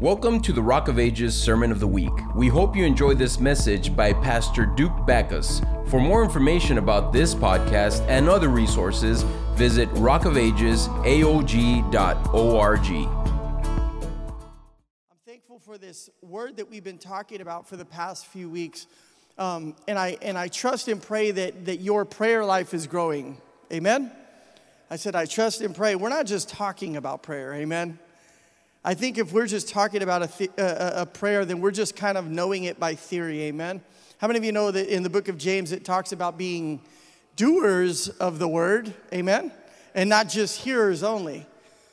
Welcome to the Rock of Ages Sermon of the Week. We hope you enjoy this message by Pastor Duke Backus. For more information about this podcast and other resources, visit rockofagesaog.org. I'm thankful for this word that we've been talking about for the past few weeks. Um, and, I, and I trust and pray that, that your prayer life is growing. Amen? I said, I trust and pray. We're not just talking about prayer. Amen? I think if we're just talking about a, th- a, uh, uh, a prayer, then we're just kind of knowing it by theory. Amen? How many of you know that in the book of James it talks about being doers of the word? Amen? And not just hearers only.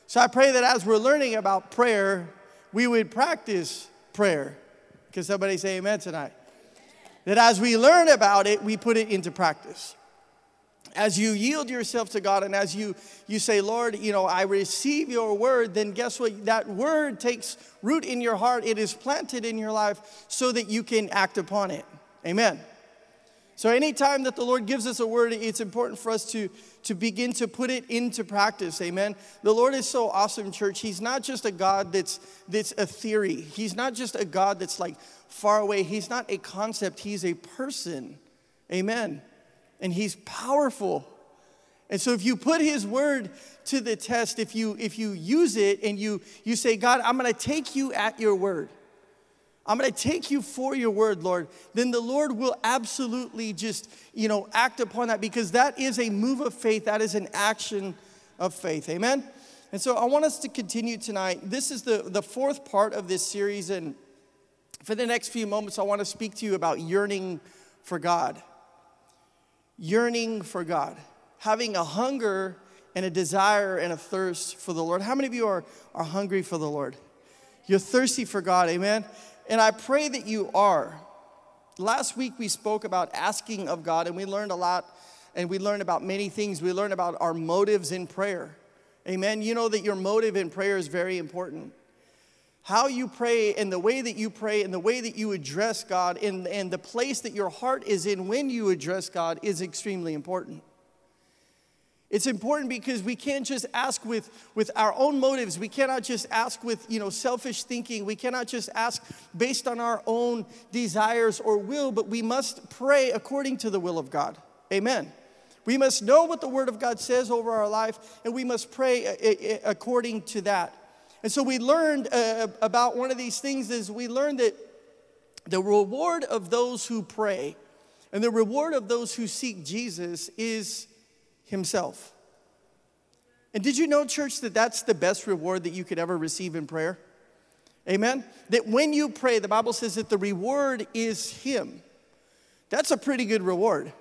So I pray that as we're learning about prayer, we would practice prayer. Can somebody say amen tonight? That as we learn about it, we put it into practice. As you yield yourself to God and as you, you say, Lord, you know, I receive your word, then guess what? That word takes root in your heart. It is planted in your life so that you can act upon it. Amen. So, anytime that the Lord gives us a word, it's important for us to, to begin to put it into practice. Amen. The Lord is so awesome, church. He's not just a God that's, that's a theory, He's not just a God that's like far away. He's not a concept, He's a person. Amen. And He's powerful. And so if you put his word to the test, if you if you use it and you you say, God, I'm gonna take you at your word. I'm going to take you for your word, Lord, then the Lord will absolutely just, you know, act upon that because that is a move of faith. That is an action of faith. Amen? And so I want us to continue tonight. This is the, the fourth part of this series. And for the next few moments, I want to speak to you about yearning for God. Yearning for God. Having a hunger and a desire and a thirst for the Lord. How many of you are, are hungry for the Lord? You're thirsty for God, amen? And I pray that you are. Last week we spoke about asking of God, and we learned a lot, and we learned about many things. We learned about our motives in prayer. Amen. You know that your motive in prayer is very important. How you pray and the way that you pray and the way that you address God and, and the place that your heart is in when you address God is extremely important. It's important because we can't just ask with, with our own motives. We cannot just ask with you know, selfish thinking. We cannot just ask based on our own desires or will, but we must pray according to the will of God. Amen. We must know what the Word of God says over our life, and we must pray according to that. And so we learned uh, about one of these things is we learned that the reward of those who pray and the reward of those who seek Jesus is himself. And did you know, church, that that's the best reward that you could ever receive in prayer? Amen? That when you pray, the Bible says that the reward is Him. That's a pretty good reward.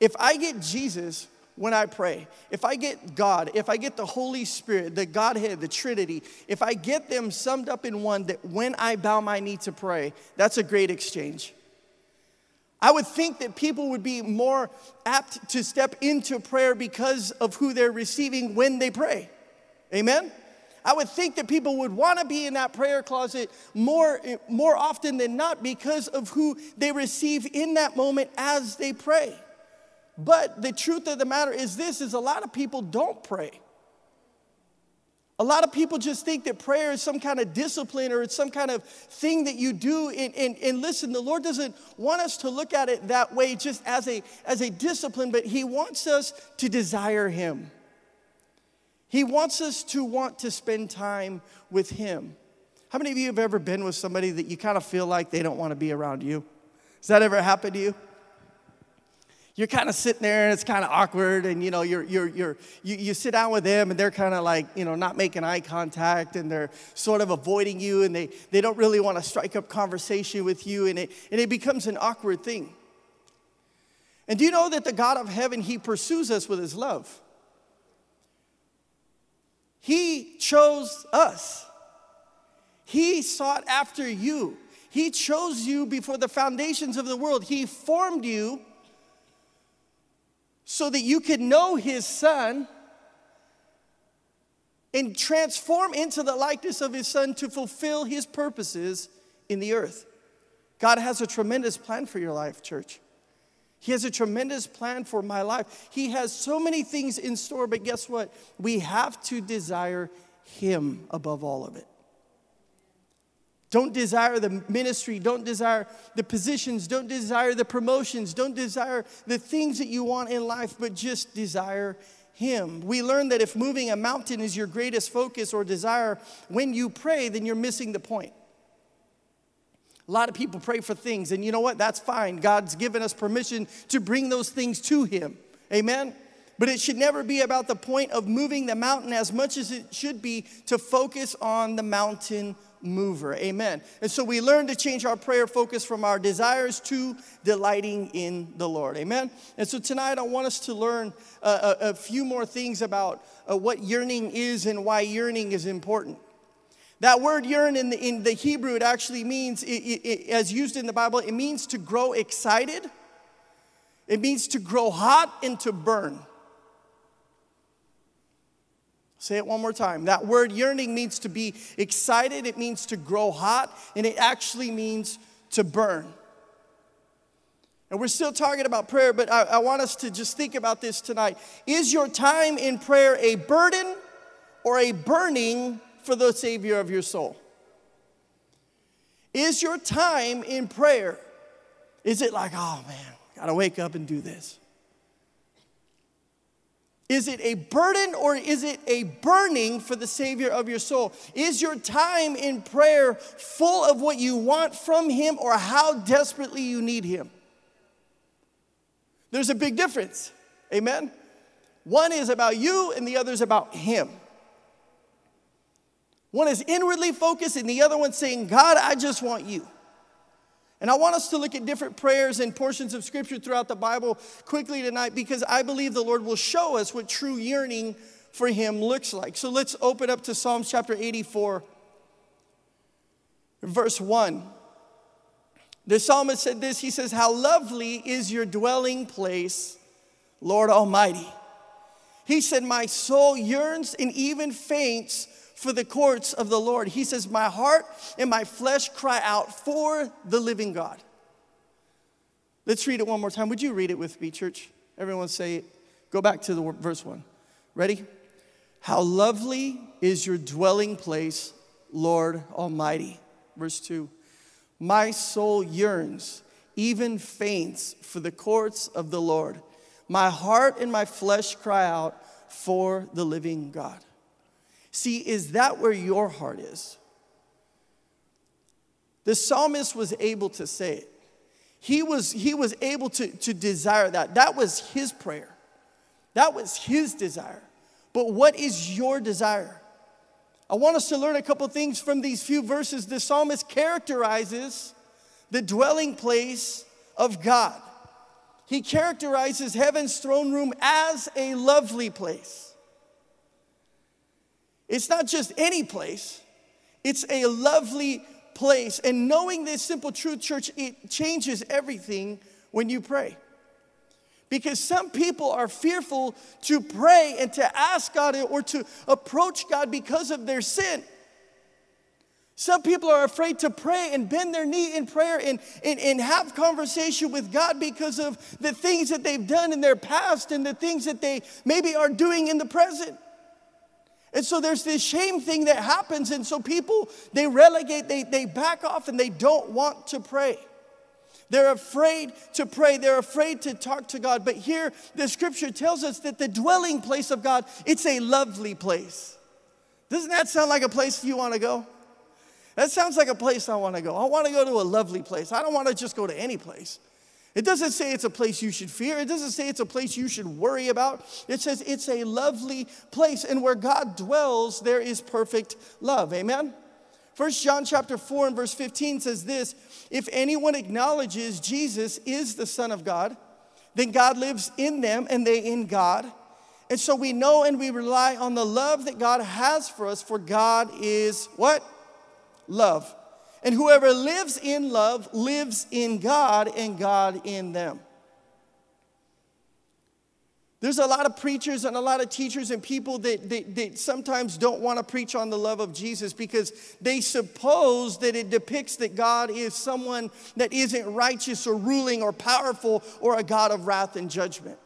If I get Jesus when I pray, if I get God, if I get the Holy Spirit, the Godhead, the Trinity, if I get them summed up in one, that when I bow my knee to pray, that's a great exchange. I would think that people would be more apt to step into prayer because of who they're receiving when they pray. Amen? I would think that people would want to be in that prayer closet more, more often than not because of who they receive in that moment as they pray. But the truth of the matter is this is a lot of people don't pray. A lot of people just think that prayer is some kind of discipline or it's some kind of thing that you do. And, and, and, listen, the Lord doesn't want us to look at it that way just as a, as a discipline, but He wants us to desire Him. He wants us to want to spend time with Him. How many of you have ever been with somebody that you kind of feel like they don't want to be around you? Has that ever happened to you? You're kind of sitting there and it's kind of awkward and you know you're, you're, you're, you, you sit down with them and they're kind of like you know not making eye contact and they're sort of avoiding you and they, they don't really want to strike up conversation with you and it, and it becomes an awkward thing. And do you know that the god of heaven he pursues us with his love? He chose us. He sought after you. He chose you before the foundations of the world. He formed you so that you could know his son and transform into the likeness of his son to fulfill his purposes in the earth. God has a tremendous plan for your life, church. He has a tremendous plan for my life. He has so many things in store, but guess what? We have to desire him above all of it. Don't desire the ministry. Don't desire the positions. Don't desire the promotions. Don't desire the things that you want in life, but just desire Him. We learn that if moving a mountain is your greatest focus or desire, when you pray, then you're missing the point. A lot of people pray for things, and you know what? That's fine. God's given us permission to bring those things to Him. Amen? But it should never be about the point of moving the mountain as much as it should be to focus on the mountain mover. Amen. And so we learn to change our prayer focus from our desires to delighting in the Lord. Amen. And so tonight I want us to learn uh, a, a, few more things about uh, what yearning is and why yearning is important. That word yearn in the, in the Hebrew, it actually means, it, it, as used in the Bible, it means to grow excited, it means to grow hot and to burn. Say it one more time. That word yearning means to be excited, it means to grow hot, and it actually means to burn. And we're still talking about prayer, but I, I, want us to just think about this tonight. Is your time in prayer a burden or a burning for the Savior of your soul? Is your time in prayer, is it like, oh man, gotta wake up and do this? Is it a burden or is it a burning for the Savior of your soul? Is your time in prayer full of what you want from Him or how desperately you need Him? There's a big difference. Amen? One is about you and the other is about Him. One is inwardly focused and the other one saying, God, I just want you. And I want us to look at different prayers and portions of scripture throughout the Bible quickly tonight because I believe the Lord will show us what true yearning for Him looks like. So let's open up to Psalms chapter 84, verse 1. The psalmist said this He says, How lovely is your dwelling place, Lord Almighty. He said, My soul yearns and even faints for the courts of the Lord. He says, My heart and my flesh cry out for the living God. Let's read it one more time. Would you read it with me, church? Everyone say it. Go back to the verse one. Ready? How lovely is your dwelling place, Lord Almighty. Verse two. My soul yearns, even faints for the courts of the Lord. My heart and my flesh cry out for the living God. See, is that where your heart is? The psalmist was able to say it. He was, he was able to, to desire that. That was his prayer. That was his desire. But what is your desire? I want us to learn a couple things from these few verses. The psalmist characterizes the dwelling place of God. He characterizes heaven's throne room as a lovely place. It's not just any place, it's a lovely place. And knowing this simple truth, church, it changes everything when you pray. Because some people are fearful to pray and to ask God or to approach God because of their sin. Some people are afraid to pray and bend their knee in prayer and, and, and have conversation with God because of the things that they've done in their past and the things that they maybe are doing in the present. And so there's this shame thing that happens, and so people they relegate, they, they back off, and they don't want to pray. They're afraid to pray. They're afraid to talk to God. But here, the scripture tells us that the dwelling place of God, it's a lovely place. Doesn't that sound like a place you want to go? That sounds like a place I want to go. I want to go to a lovely place. I don't want to just go to any place. It doesn't say it's a place you should fear. It doesn't say it's a place you should worry about. It says it's a lovely place. And where God dwells, there is perfect love. Amen? First John chapter 4 and verse 15 says this if anyone acknowledges Jesus is the Son of God, then God lives in them and they in God. And so we know and we rely on the love that God has for us, for God is what? Love. And whoever lives in love lives in God and God in them. There's a lot of preachers and a lot of teachers and people that, that, that sometimes don't want to preach on the love of Jesus because they suppose that it depicts that God is someone that isn't righteous or ruling or powerful or a God of wrath and judgment.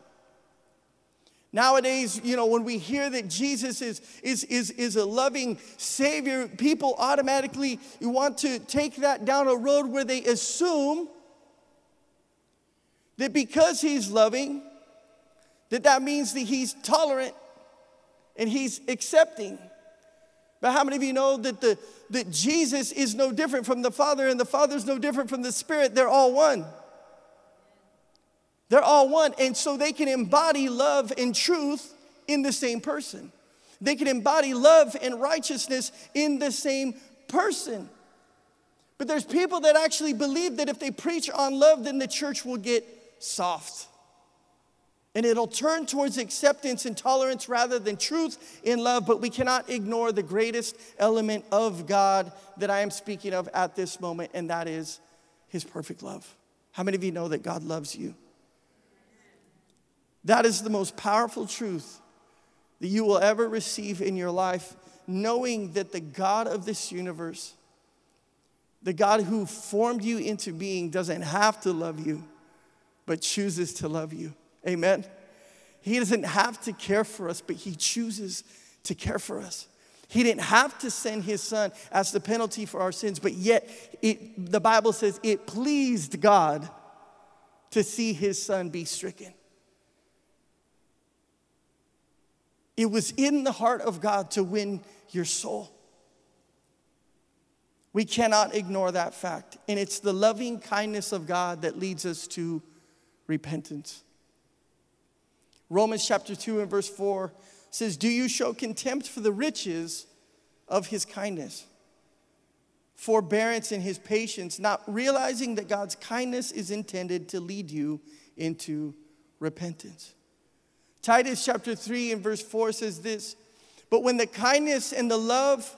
Nowadays, you know, when we hear that Jesus is, is, is, is a loving Savior, people automatically want to take that down a road where they assume that because He's loving, that that means that He's tolerant and He's accepting. But how many of you know that, the, that Jesus is no different from the Father and the Father is no different from the Spirit? They're all one. They're all one. And so they can embody love and truth in the same person. They can embody love and righteousness in the same person. But there's people that actually believe that if they preach on love, then the church will get soft. And it'll turn towards acceptance and tolerance rather than truth in love. But we cannot ignore the greatest element of God that I am speaking of at this moment, and that is His perfect love. How many of you know that God loves you? That is the most powerful truth that you will ever receive in your life, knowing that the God of this universe, the God who formed you into being, doesn't have to love you, but chooses to love you. Amen. He doesn't have to care for us, but He chooses to care for us. He didn't have to send His Son as the penalty for our sins, but yet it, the Bible says it pleased God to see His Son be stricken. It was in the heart of God to win your soul. We cannot ignore that fact. And it's the loving kindness of God that leads us to repentance. Romans chapter 2 and verse 4 says, Do you show contempt for the riches of his kindness, forbearance, and his patience, not realizing that God's kindness is intended to lead you into repentance? Titus chapter 3 and verse 4 says this But when the kindness and the love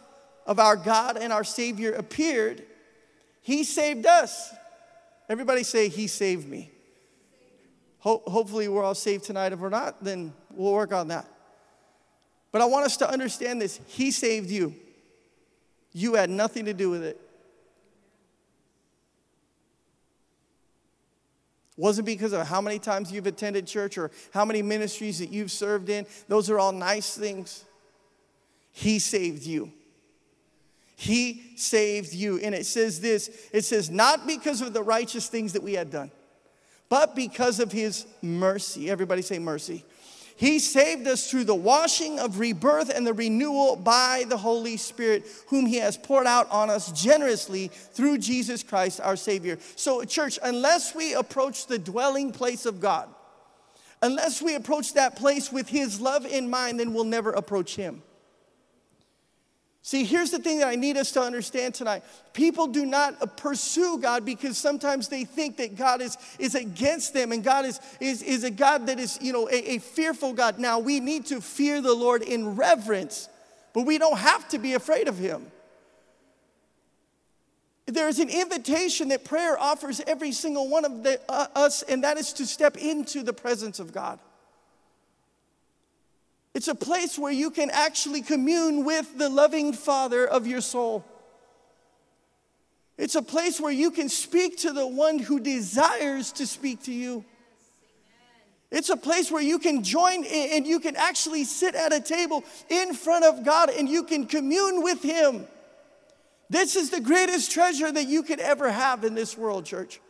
of our God and our Savior appeared, He saved us. Everybody say, He saved me. Ho- hopefully, we're all saved tonight. If we're not, then we'll work on that. But I want us to understand this He saved you, you had nothing to do with it. Wasn't because of how many times you've attended church or how many ministries that you've served in. Those are all nice things. He saved you. He saved you. And it says this it says, not because of the righteous things that we had done, but because of his mercy. Everybody say mercy. He saved us through the washing of rebirth and the renewal by the Holy Spirit, whom He has poured out on us generously through Jesus Christ our Savior. So, church, unless we approach the dwelling place of God, unless we approach that place with His love in mind, then we'll never approach Him. See, here's the thing that I need us to understand tonight. People do not pursue God because sometimes they think that God is, is against them and God is, is, is a God that is, you know, a, a fearful God. Now, we need to fear the Lord in reverence, but we don't have to be afraid of Him. There is an invitation that prayer offers every single one of the, uh, us, and that is to step into the presence of God. It's a place where you can actually commune with the loving Father of your soul. It's a place where you can speak to the one who desires to speak to you. It's a place where you can join and you can actually sit at a table in front of God and you can commune with Him. This is the greatest treasure that you could ever have in this world, church.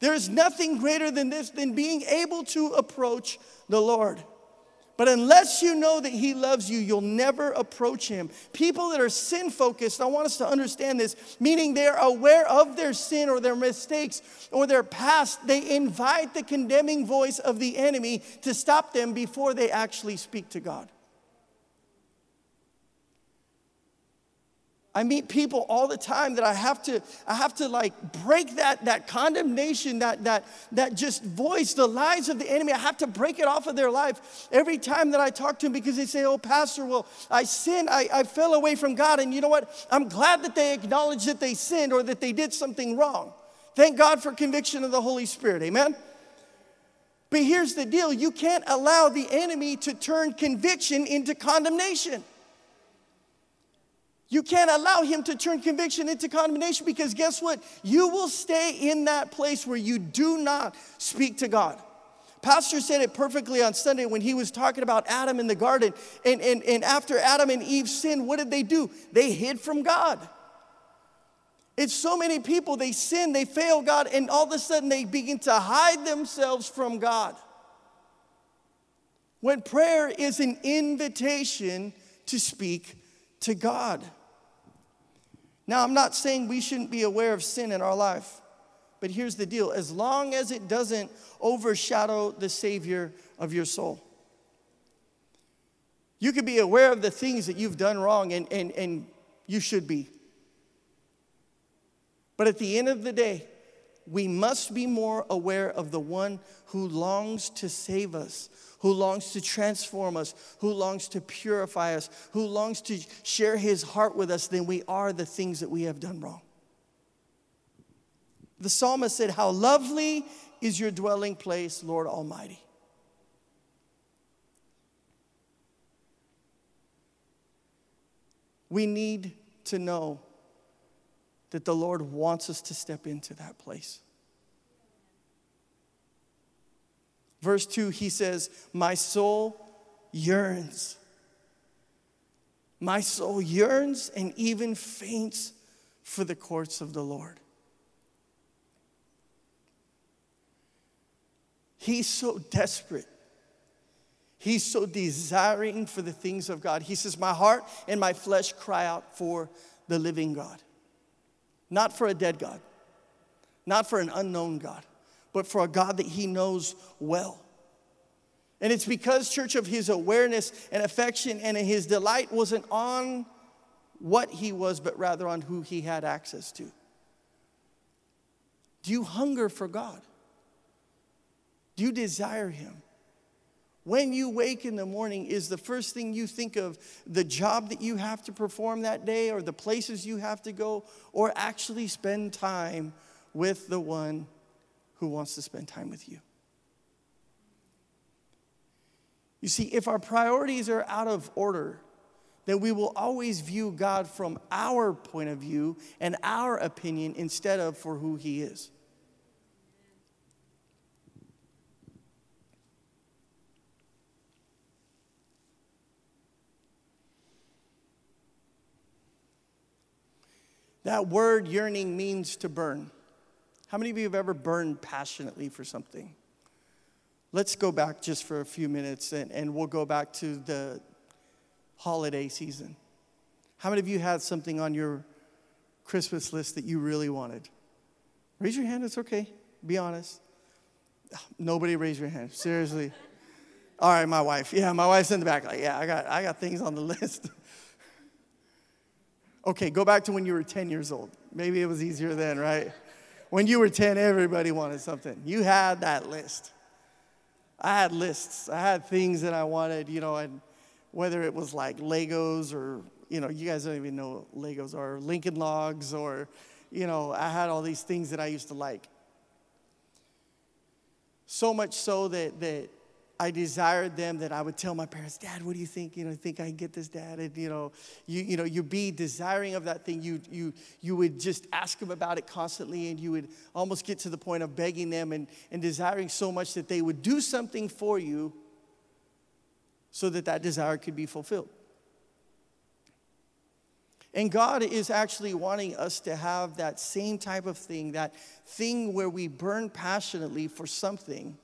There is nothing greater than this, than being able to approach the Lord. But unless you know that He loves you, you'll never approach Him. People that are sin focused, I want us to understand this, meaning they're aware of their sin or their mistakes or their past. They invite the condemning voice of the enemy to stop them before they actually speak to God. I meet people all the time that I have to, I have to like break that, that condemnation, that, that, that just voice, the lies of the enemy. I have to break it off of their life every time that I talk to them because they say, Oh, Pastor, well, I sinned, I, I fell away from God. And you know what? I'm glad that they acknowledge that they sinned or that they did something wrong. Thank God for conviction of the Holy Spirit. Amen? But here's the deal you can't allow the enemy to turn conviction into condemnation. You can't allow him to turn conviction into condemnation because guess what? You will stay in that place where you do not speak to God. Pastor said it perfectly on Sunday when he was talking about Adam in the garden. And, and, and after Adam and Eve sinned, what did they do? They hid from God. It's so many people, they sin, they fail God, and all of a sudden they begin to hide themselves from God. When prayer is an invitation to speak to God. Now, I'm not saying we shouldn't be aware of sin in our life, but here's the deal as long as it doesn't overshadow the Savior of your soul. You could be aware of the things that you've done wrong, and, and, and you should be. But at the end of the day, we must be more aware of the one who longs to save us, who longs to transform us, who longs to purify us, who longs to share his heart with us then we are the things that we have done wrong. The psalmist said, How lovely is your dwelling place, Lord Almighty. We need to know that the Lord wants us to step into that place. Verse 2, he says, My soul yearns. My soul yearns and even faints for the courts of the Lord. He's so desperate. He's so desiring for the things of God. He says, My heart and my flesh cry out for the living God. Not for a dead God, not for an unknown God, but for a God that he knows well. And it's because, church, of his awareness and affection and his delight wasn't on what he was, but rather on who he had access to. Do you hunger for God? Do you desire him? When you wake in the morning, is the first thing you think of the job that you have to perform that day or the places you have to go, or actually spend time with the one who wants to spend time with you? You see, if our priorities are out of order, then we will always view God from our point of view and our opinion instead of for who He is. That word yearning means to burn. How many of you have ever burned passionately for something? Let's go back just for a few minutes and, and we'll go back to the holiday season. How many of you had something on your Christmas list that you really wanted? Raise your hand, it's okay. Be honest. Nobody raise your hand, seriously. All right, my wife. Yeah, my wife's in the back. Like, yeah, I got, I got things on the list. Okay, go back to when you were 10 years old. Maybe it was easier then, right? When you were 10, everybody wanted something. You had that list. I had lists. I had things that I wanted, you know, and whether it was like Legos or, you know, you guys don't even know what Legos are, Lincoln Logs, or, you know, I had all these things that I used to like. So much so that, that I desired them that I would tell my parents, Dad, what do you think? You know, think I get this, Dad? And you know, you, you know, you'd be desiring of that thing. You, you, you would just ask them about it constantly, and you would almost get to the point of begging them and, and desiring so much that they would do something for you so that that desire could be fulfilled. And God is actually wanting us to have that same type of thing, that thing where we burn passionately for something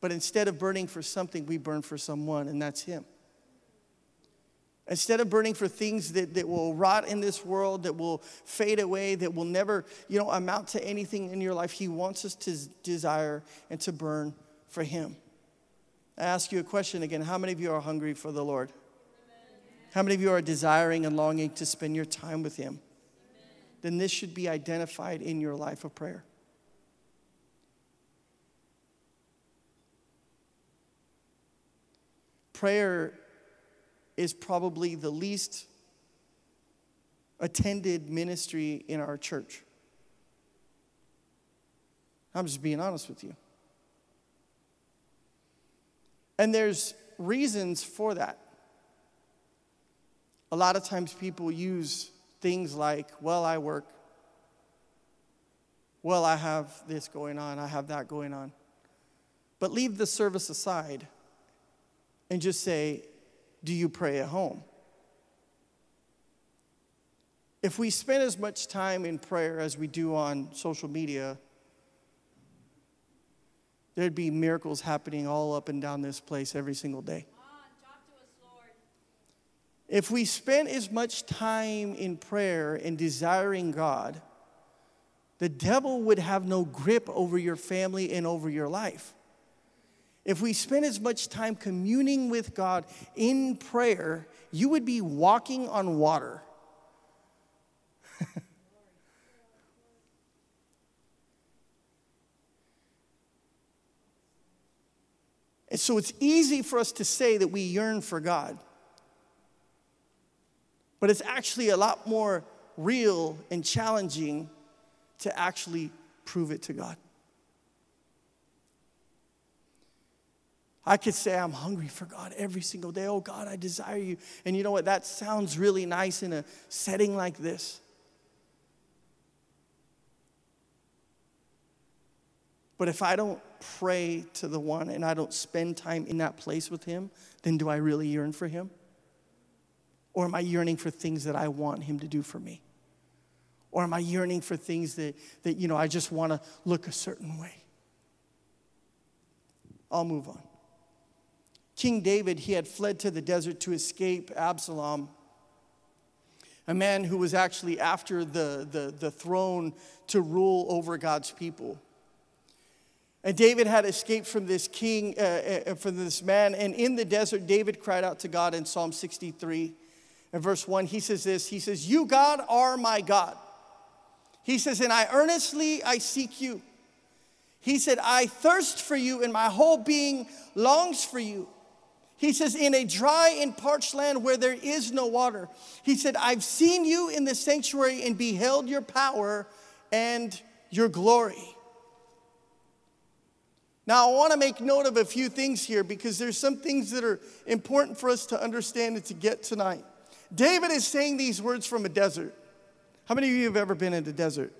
but instead of burning for something, we burn for someone, and that's Him. Instead of burning for things that, that will rot in this world, that will fade away, that will never, you know, amount to anything in your life, He wants us to desire and to burn for Him. I ask you a question again. How many of you are hungry for the Lord? How many of you are desiring and longing to spend your time with Him? Then this should be identified in your life of prayer. Prayer is probably the least attended ministry in our church. I'm just being honest with you. And there's reasons for that. A lot of times people use things like, well, I work. Well, I have this going on, I have that going on. But leave the service aside and just say, Do you pray at home? If we spend as much time in prayer as we do on social media, there'd be miracles happening all up and down this place every single day. If we spend as much time in prayer and desiring God, the devil would have no grip over your family and over your life. If we spend as much time communing with God in prayer, you would be walking on water. and so it's easy for us to say that we yearn for God. But it's actually a lot more real and challenging to actually prove it to God. I could say I'm hungry for God every single day. Oh God, I desire you. And you know what? That sounds really nice in a setting like this. But if I don't pray to the one and I don't spend time in that place with him, then do I really yearn for him? Or am I yearning for things that I want him to do for me? Or am I yearning for things that, that you know, I just want to look a certain way? I'll move on. King David, he had fled to the desert to escape Absalom, a man who was actually after the, the, the throne to rule over God's people. And David had escaped from this king, uh, uh, from this man. And in the desert, David cried out to God in Psalm 63. In verse 1, he says this He says, You, God, are my God. He says, And I earnestly I seek you. He said, I thirst for you, and my whole being longs for you. He says, In a dry and parched land where there is no water. He said, I've seen you in the sanctuary and beheld your power and your glory. Now, I want to make note of a few things here because there's some things that are important for us to understand and to get tonight. David is saying these words from a desert. How many of you have ever been in the desert?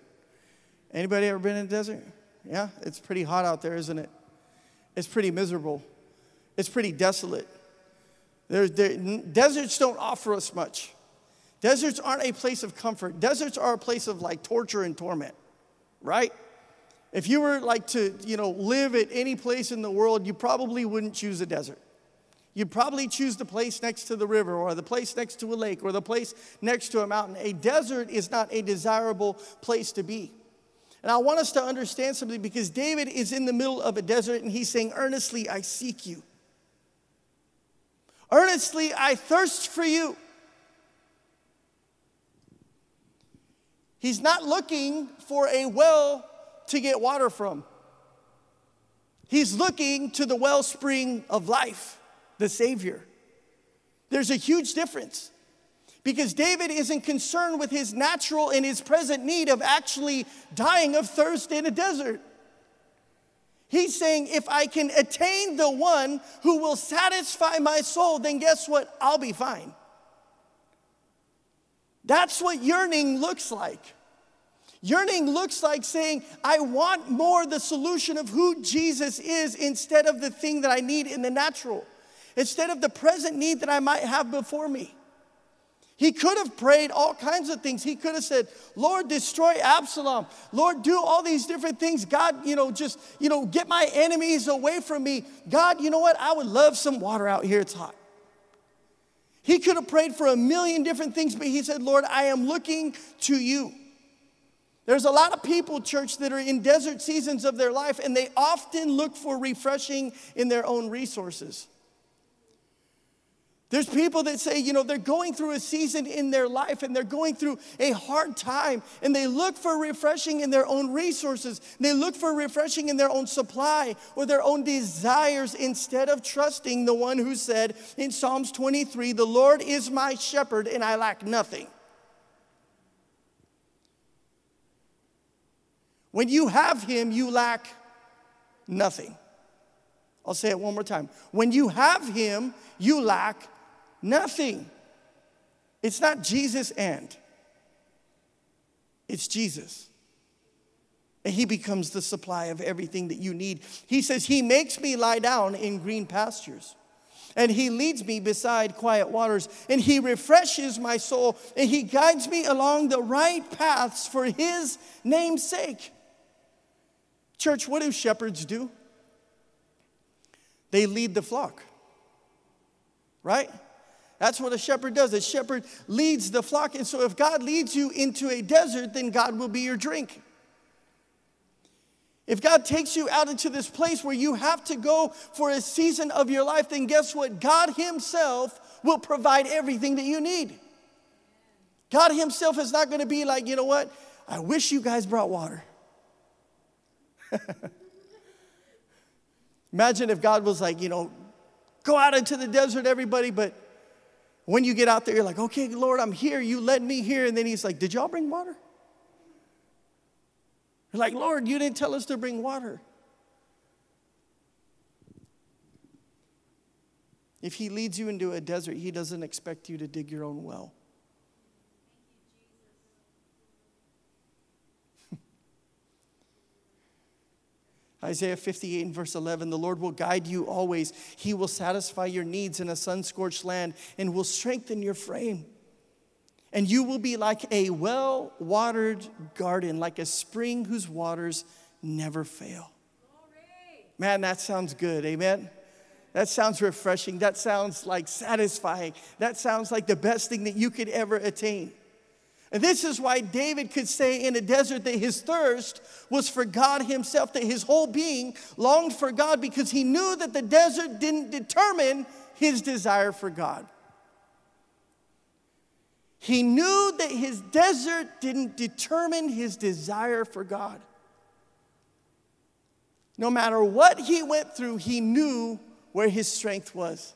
Anybody ever been in the desert? Yeah, it's pretty hot out there, isn't it? It's pretty miserable. It's pretty desolate. There, there, deserts don't offer us much. Deserts aren't a place of comfort. Deserts are a place of like torture and torment, right? If you were like to, you know, live at any place in the world, you probably wouldn't choose a desert. You'd probably choose the place next to the river or the place next to a lake or the place next to a mountain. A desert is not a desirable place to be. And I want us to understand something because David is in the middle of a desert and he's saying, Earnestly, I seek you. Earnestly, I thirst for you. He's not looking for a well to get water from. He's looking to the wellspring of life the Savior. There's a huge difference because David isn't concerned with his natural and his present need of actually dying of thirst in a desert. He's saying, if I can attain the one who will satisfy my soul, then guess what? I'll be fine. That's what yearning looks like. Yearning looks like saying, I want more the solution of who Jesus is instead of the thing that I need in the natural instead of the present need that I might have before me. He could have prayed all kinds of things. He could have said, Lord, destroy Absalom. Lord, do all these different things. God, you know, just, you know, get my enemies away from me. God, you know what? I would love some water out here. It's hot. He could have prayed for a million different things, but he said, Lord, I am looking to you. There's a lot of people, church, that are in desert seasons of their life, and they often look for refreshing in their own resources. There's people that say, you know, they're going through a season in their life and they're going through a hard time and they look for refreshing in their own resources. They look for refreshing in their own supply or their own desires instead of trusting the one who said in Psalms 23, The Lord is my shepherd and I lack nothing. When you have him, you lack nothing. I'll say it one more time. When you have him, you lack Nothing. It's not Jesus and, it's Jesus. And he becomes the supply of everything that you need. He says, He makes me lie down in green pastures. And he leads me beside quiet waters. And he refreshes my soul. And he guides me along the right paths for his name's sake. Church, what do shepherds do? They lead the flock, right? That's what a shepherd does. A shepherd leads the flock. And so if God leads you into a desert, then God will be your drink. If God takes you out into this place where you have to go for a season of your life, then guess what? God Himself will provide everything that you need. God Himself is not going to be like, you know what? I wish you guys brought water. Imagine if God was like, you know, go out into the desert, everybody, but when you get out there, you're like, okay, Lord, I'm here. You led me here. And then He's like, did y'all bring water? You're like, Lord, you didn't tell us to bring water. If He leads you into a desert, He doesn't expect you to dig your own well. Isaiah 58 and verse 11 The Lord will guide you always. He will satisfy your needs in a sun scorched land and will strengthen your frame. And you will be like a well watered garden, like a spring whose waters never fail. Man, that sounds good. Amen. That sounds refreshing. That sounds like satisfying. That sounds like the best thing that you could ever attain. And this is why David could say in a desert that his thirst was for God himself, that his whole being longed for God because he knew that the desert didn't determine his desire for God. He knew that his desert didn't determine his desire for God. No matter what he went through, he knew where his strength was.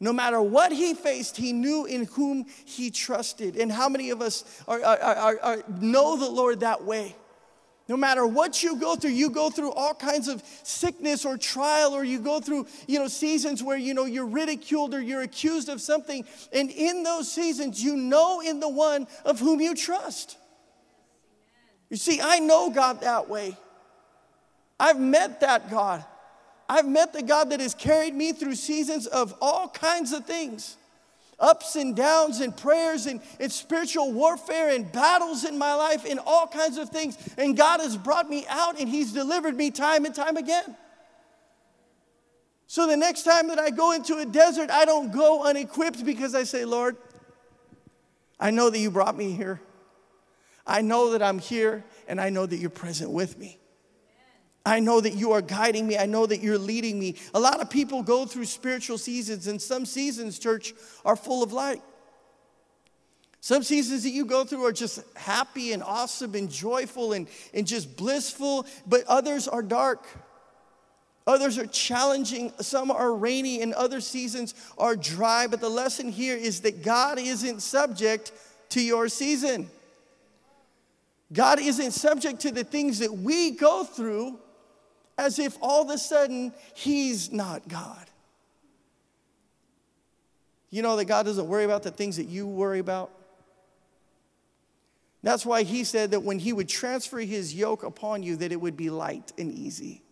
No matter what he faced, he knew in whom he trusted. And how many of us are, are, are, are, know the Lord that way? No matter what you go through, you go through all kinds of sickness or trial, or you go through, you know, seasons where, you know, you're ridiculed or you're accused of something. And in those seasons, you know in the one of whom you trust. You see, I know God that way. I've met that God. I've met the God that has carried me through seasons of all kinds of things ups and downs and prayers and, and spiritual warfare and battles in my life and all kinds of things. And God has brought me out and He's delivered me time and time again. So the next time that I go into a desert, I don't go unequipped because I say, Lord, I know that you brought me here. I know that I'm here and I know that you're present with me. I know that you are guiding me. I know that you're leading me. A lot of people go through spiritual seasons, and some seasons, church, are full of light. Some seasons that you go through are just happy and awesome and joyful and, and just blissful, but others are dark. Others are challenging, some are rainy, and other seasons are dry. But the lesson here is that God isn't subject to your season. God isn't subject to the things that we go through as if all of a sudden he's not God. You know that God doesn't worry about the things that you worry about? That's why he said that when he would transfer his yoke upon you that it would be light and easy.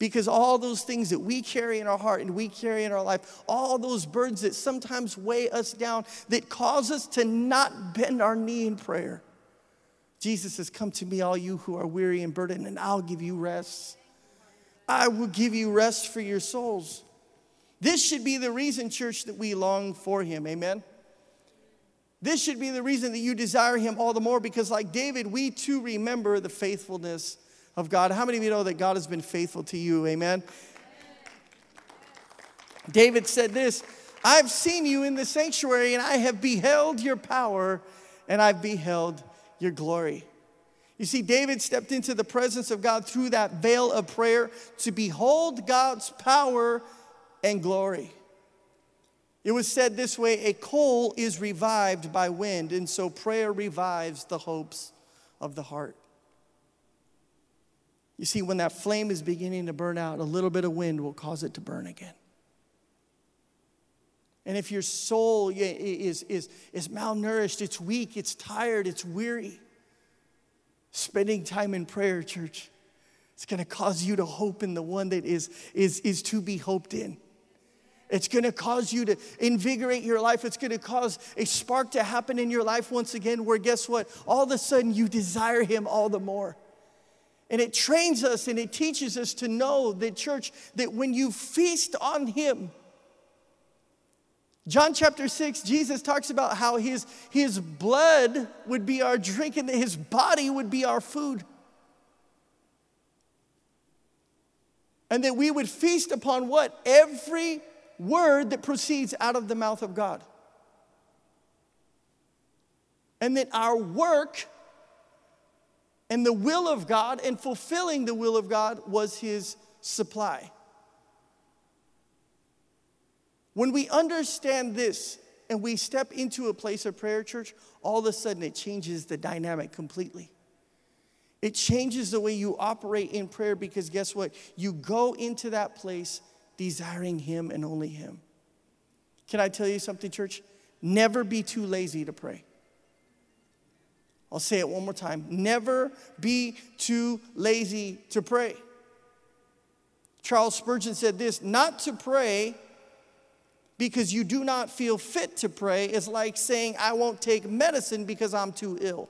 Because all those things that we carry in our heart and we carry in our life, all those burdens that sometimes weigh us down, that cause us to not bend our knee in prayer, Jesus says, Come to me, all you who are weary and burdened, and I'll give you rest. I will give you rest for your souls. This should be the reason, church, that we long for him. Amen. This should be the reason that you desire him all the more because, like David, we too remember the faithfulness of God. How many of you know that God has been faithful to you? Amen. David said this I've seen you in the sanctuary, and I have beheld your power, and I've beheld your glory. You see, David stepped into the presence of God through that veil of prayer to behold God's power and glory. It was said this way a coal is revived by wind, and so prayer revives the hopes of the heart. You see, when that flame is beginning to burn out, a little bit of wind will cause it to burn again. And if your soul is, is, is malnourished, it's weak, it's tired, it's weary, Spending time in prayer, church, it's going to cause you to hope in the one that is, is, is to be hoped in. It's going to cause you to invigorate your life. It's going to cause a spark to happen in your life once again, where guess what? All of a sudden you desire Him all the more. And it trains us and it teaches us to know that, church, that when you feast on Him, John chapter 6, Jesus talks about how his, his blood would be our drink and that his body would be our food. And that we would feast upon what? Every word that proceeds out of the mouth of God. And that our work and the will of God and fulfilling the will of God was his supply. When we understand this and we step into a place of prayer, church, all of a sudden it changes the dynamic completely. It changes the way you operate in prayer because guess what? You go into that place desiring Him and only Him. Can I tell you something, church? Never be too lazy to pray. I'll say it one more time. Never be too lazy to pray. Charles Spurgeon said this not to pray because you do not feel fit to pray is like saying, I won't take medicine because I'm too ill.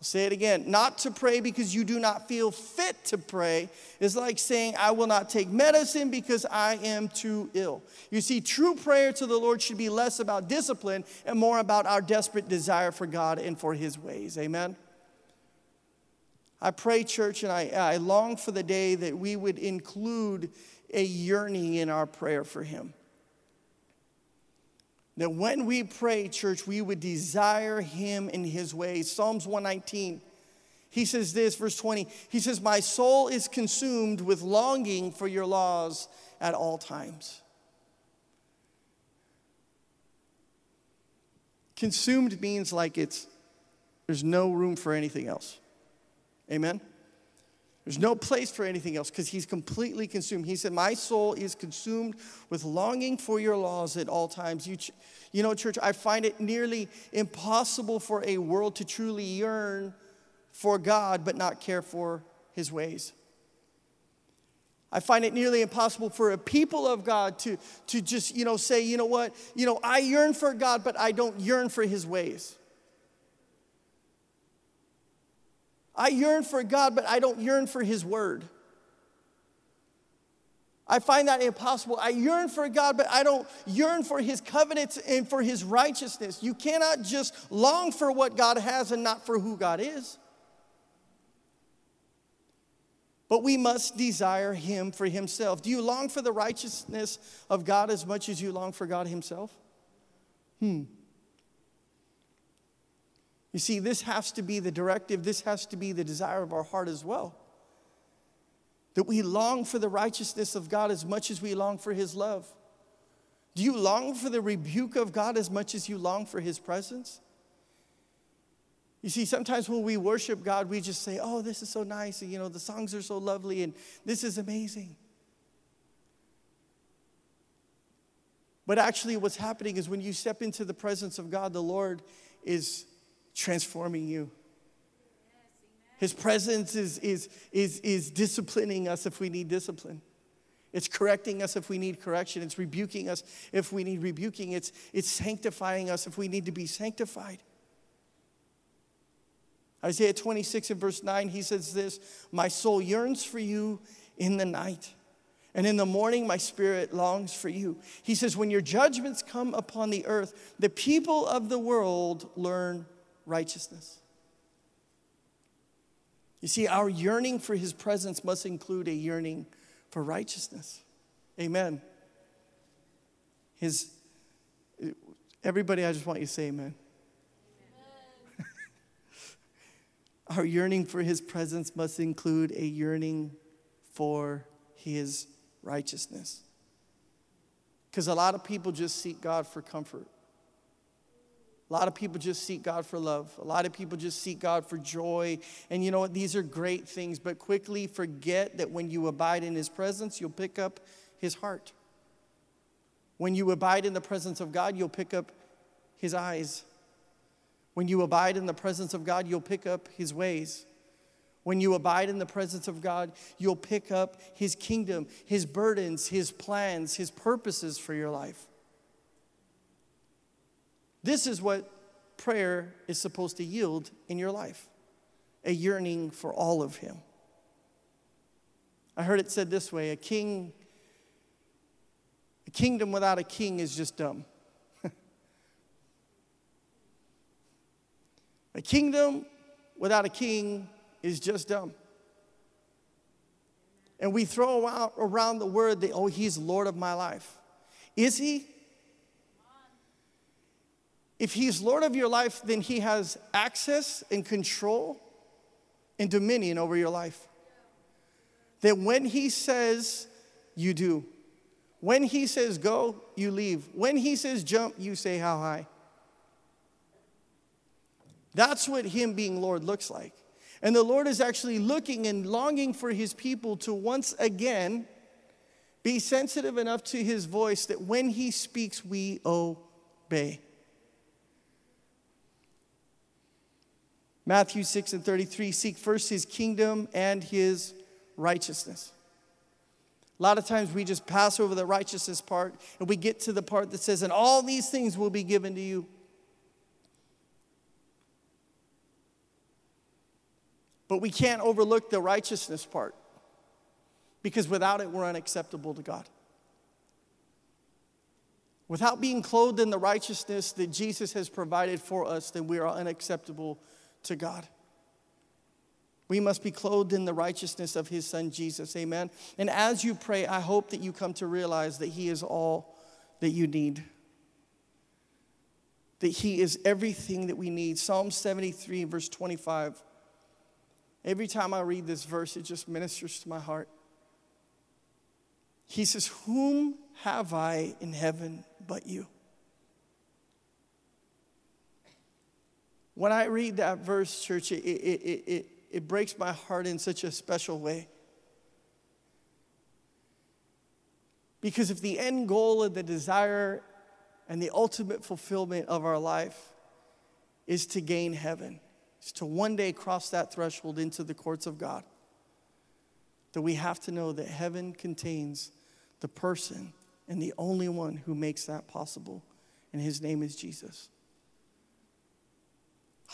I'll say it again. Not to pray because you do not feel fit to pray is like saying, I will not take medicine because I am too ill. You see, true prayer to the Lord should be less about discipline and more about our desperate desire for God and for His ways. Amen? I pray, church, and I, I long for the day that we would include a yearning in our prayer for Him. That when we pray, church, we would desire Him in His ways. Psalms 119, he says this, verse 20, he says, My soul is consumed with longing for your laws at all times. Consumed means like it's, there's no room for anything else. Amen? There's no place for anything else because he's completely consumed. He said, My soul is consumed with longing for your laws at all times. You, ch- you know, church, I find it nearly impossible for a world to truly yearn for God but not care for his ways. I find it nearly impossible for a people of God to, to just, you know, say, you know what, you know, I yearn for God, but I don't yearn for his ways. I yearn for God, but I don't yearn for His Word. I find that impossible. I yearn for God, but I don't yearn for His covenants and for His righteousness. You cannot just long for what God has and not for who God is. But we must desire Him for Himself. Do you long for the righteousness of God as much as you long for God Himself? Hmm. You see, this has to be the directive, this has to be the desire of our heart as well. That we long for the righteousness of God as much as we long for His love. Do you long for the rebuke of God as much as you long for His presence? You see, sometimes when we worship God, we just say, Oh, this is so nice, and you know, the songs are so lovely, and this is amazing. But actually, what's happening is when you step into the presence of God, the Lord is transforming you. His presence is, is, is, is disciplining us if we need discipline. It's correcting us if we need correction. It's rebuking us if we need rebuking. It's, it's sanctifying us if we need to be sanctified. Isaiah 26 and verse 9, he says this My soul yearns for you in the night, and in the morning my spirit longs for you. He says, When your judgments come upon the earth, the people of the world learn righteousness. You see, our yearning for his presence must include a yearning for righteousness. Amen. His everybody, I just want you to say amen. amen. our yearning for his presence must include a yearning for his righteousness. Because a lot of people just seek God for comfort. A lot of people just seek God for love. A lot of people just seek God for joy. And you know what? These are great things, but quickly forget that when you abide in His presence, you'll pick up His heart. When you abide in the presence of God, you'll pick up His eyes. When you abide in the presence of God, you'll pick up his ways. When you abide in the presence of God, you'll pick up his kingdom, his burdens, his plans, his purposes for your life. This is what prayer is supposed to yield in your life a yearning for all of him. I heard it said this way a king, a kingdom without a king is just dumb. a kingdom without a king is just dumb. And we throw out around the word that, oh, he's Lord of my life. Is he? If he's Lord of your life, then he has access and control and dominion over your life that when He says, you do. When He says go, you leave. When He says jump, you say how high. That's what Him being Lord looks like. And the Lord is actually looking and longing for His people to once again be sensitive enough to His voice that when He speaks, we obey. Matthew 6 and 33 seek first His kingdom and His righteousness. A lot of times we just pass over the righteousness part and we get to the part that says, and all these things will be given to you. But we can't overlook the righteousness part because without it, we're unacceptable to God. Without being clothed in the righteousness that Jesus has provided for us, then we are unacceptable to God. We must be clothed in the righteousness of his son Jesus. Amen. And as you pray, I hope that you come to realize that he is all that you need. That he is everything that we need. Psalm 73, verse 25. Every time I read this verse, it just ministers to my heart. He says, Whom have I in heaven but you? When I read that verse, church, it, it, it, it breaks my heart in such a special way. Because if the end goal and the desire and the ultimate fulfillment of our life is to gain heaven, is to one day cross that threshold into the courts of God, that we have to know that heaven contains the person and the only one who makes that possible, and his name is Jesus.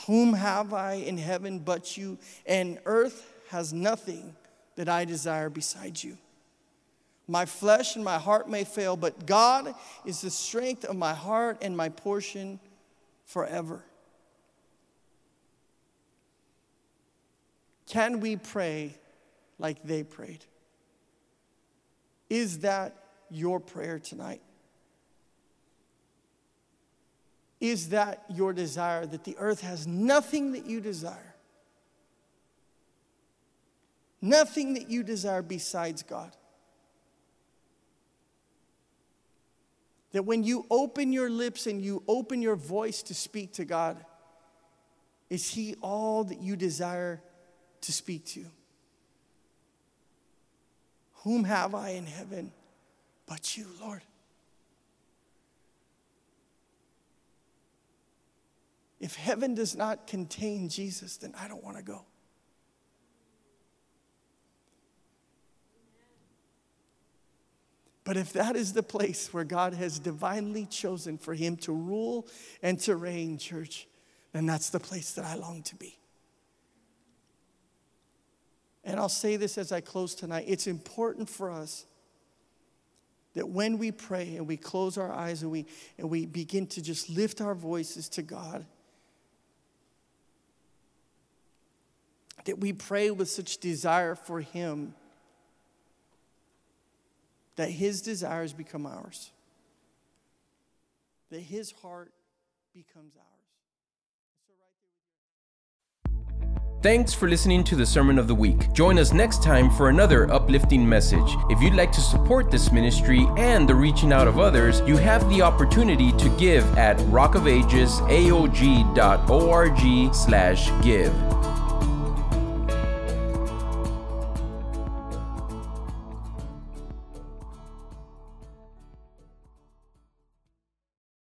Whom have I in heaven but you? And earth has nothing that I desire beside you. My flesh and my heart may fail, but God is the strength of my heart and my portion forever. Can we pray like they prayed? Is that your prayer tonight? Is that your desire? That the earth has nothing that you desire? Nothing that you desire besides God. That when you open your lips and you open your voice to speak to God, is He all that you desire to speak to? Whom have I in heaven but you, Lord? If heaven does not contain Jesus, then I don't want to go. But if that is the place where God has divinely chosen for him to rule and to reign, church, then that's the place that I long to be. And I'll say this as I close tonight it's important for us that when we pray and we close our eyes and we, and we begin to just lift our voices to God, that we pray with such desire for Him that His desires become ours, that His heart becomes ours. Thanks for listening to the Sermon of the Week. Join us next time for another uplifting message. If you'd like to support this ministry and the reaching out of others, you have the opportunity to give at rockofagesaog.org slash give.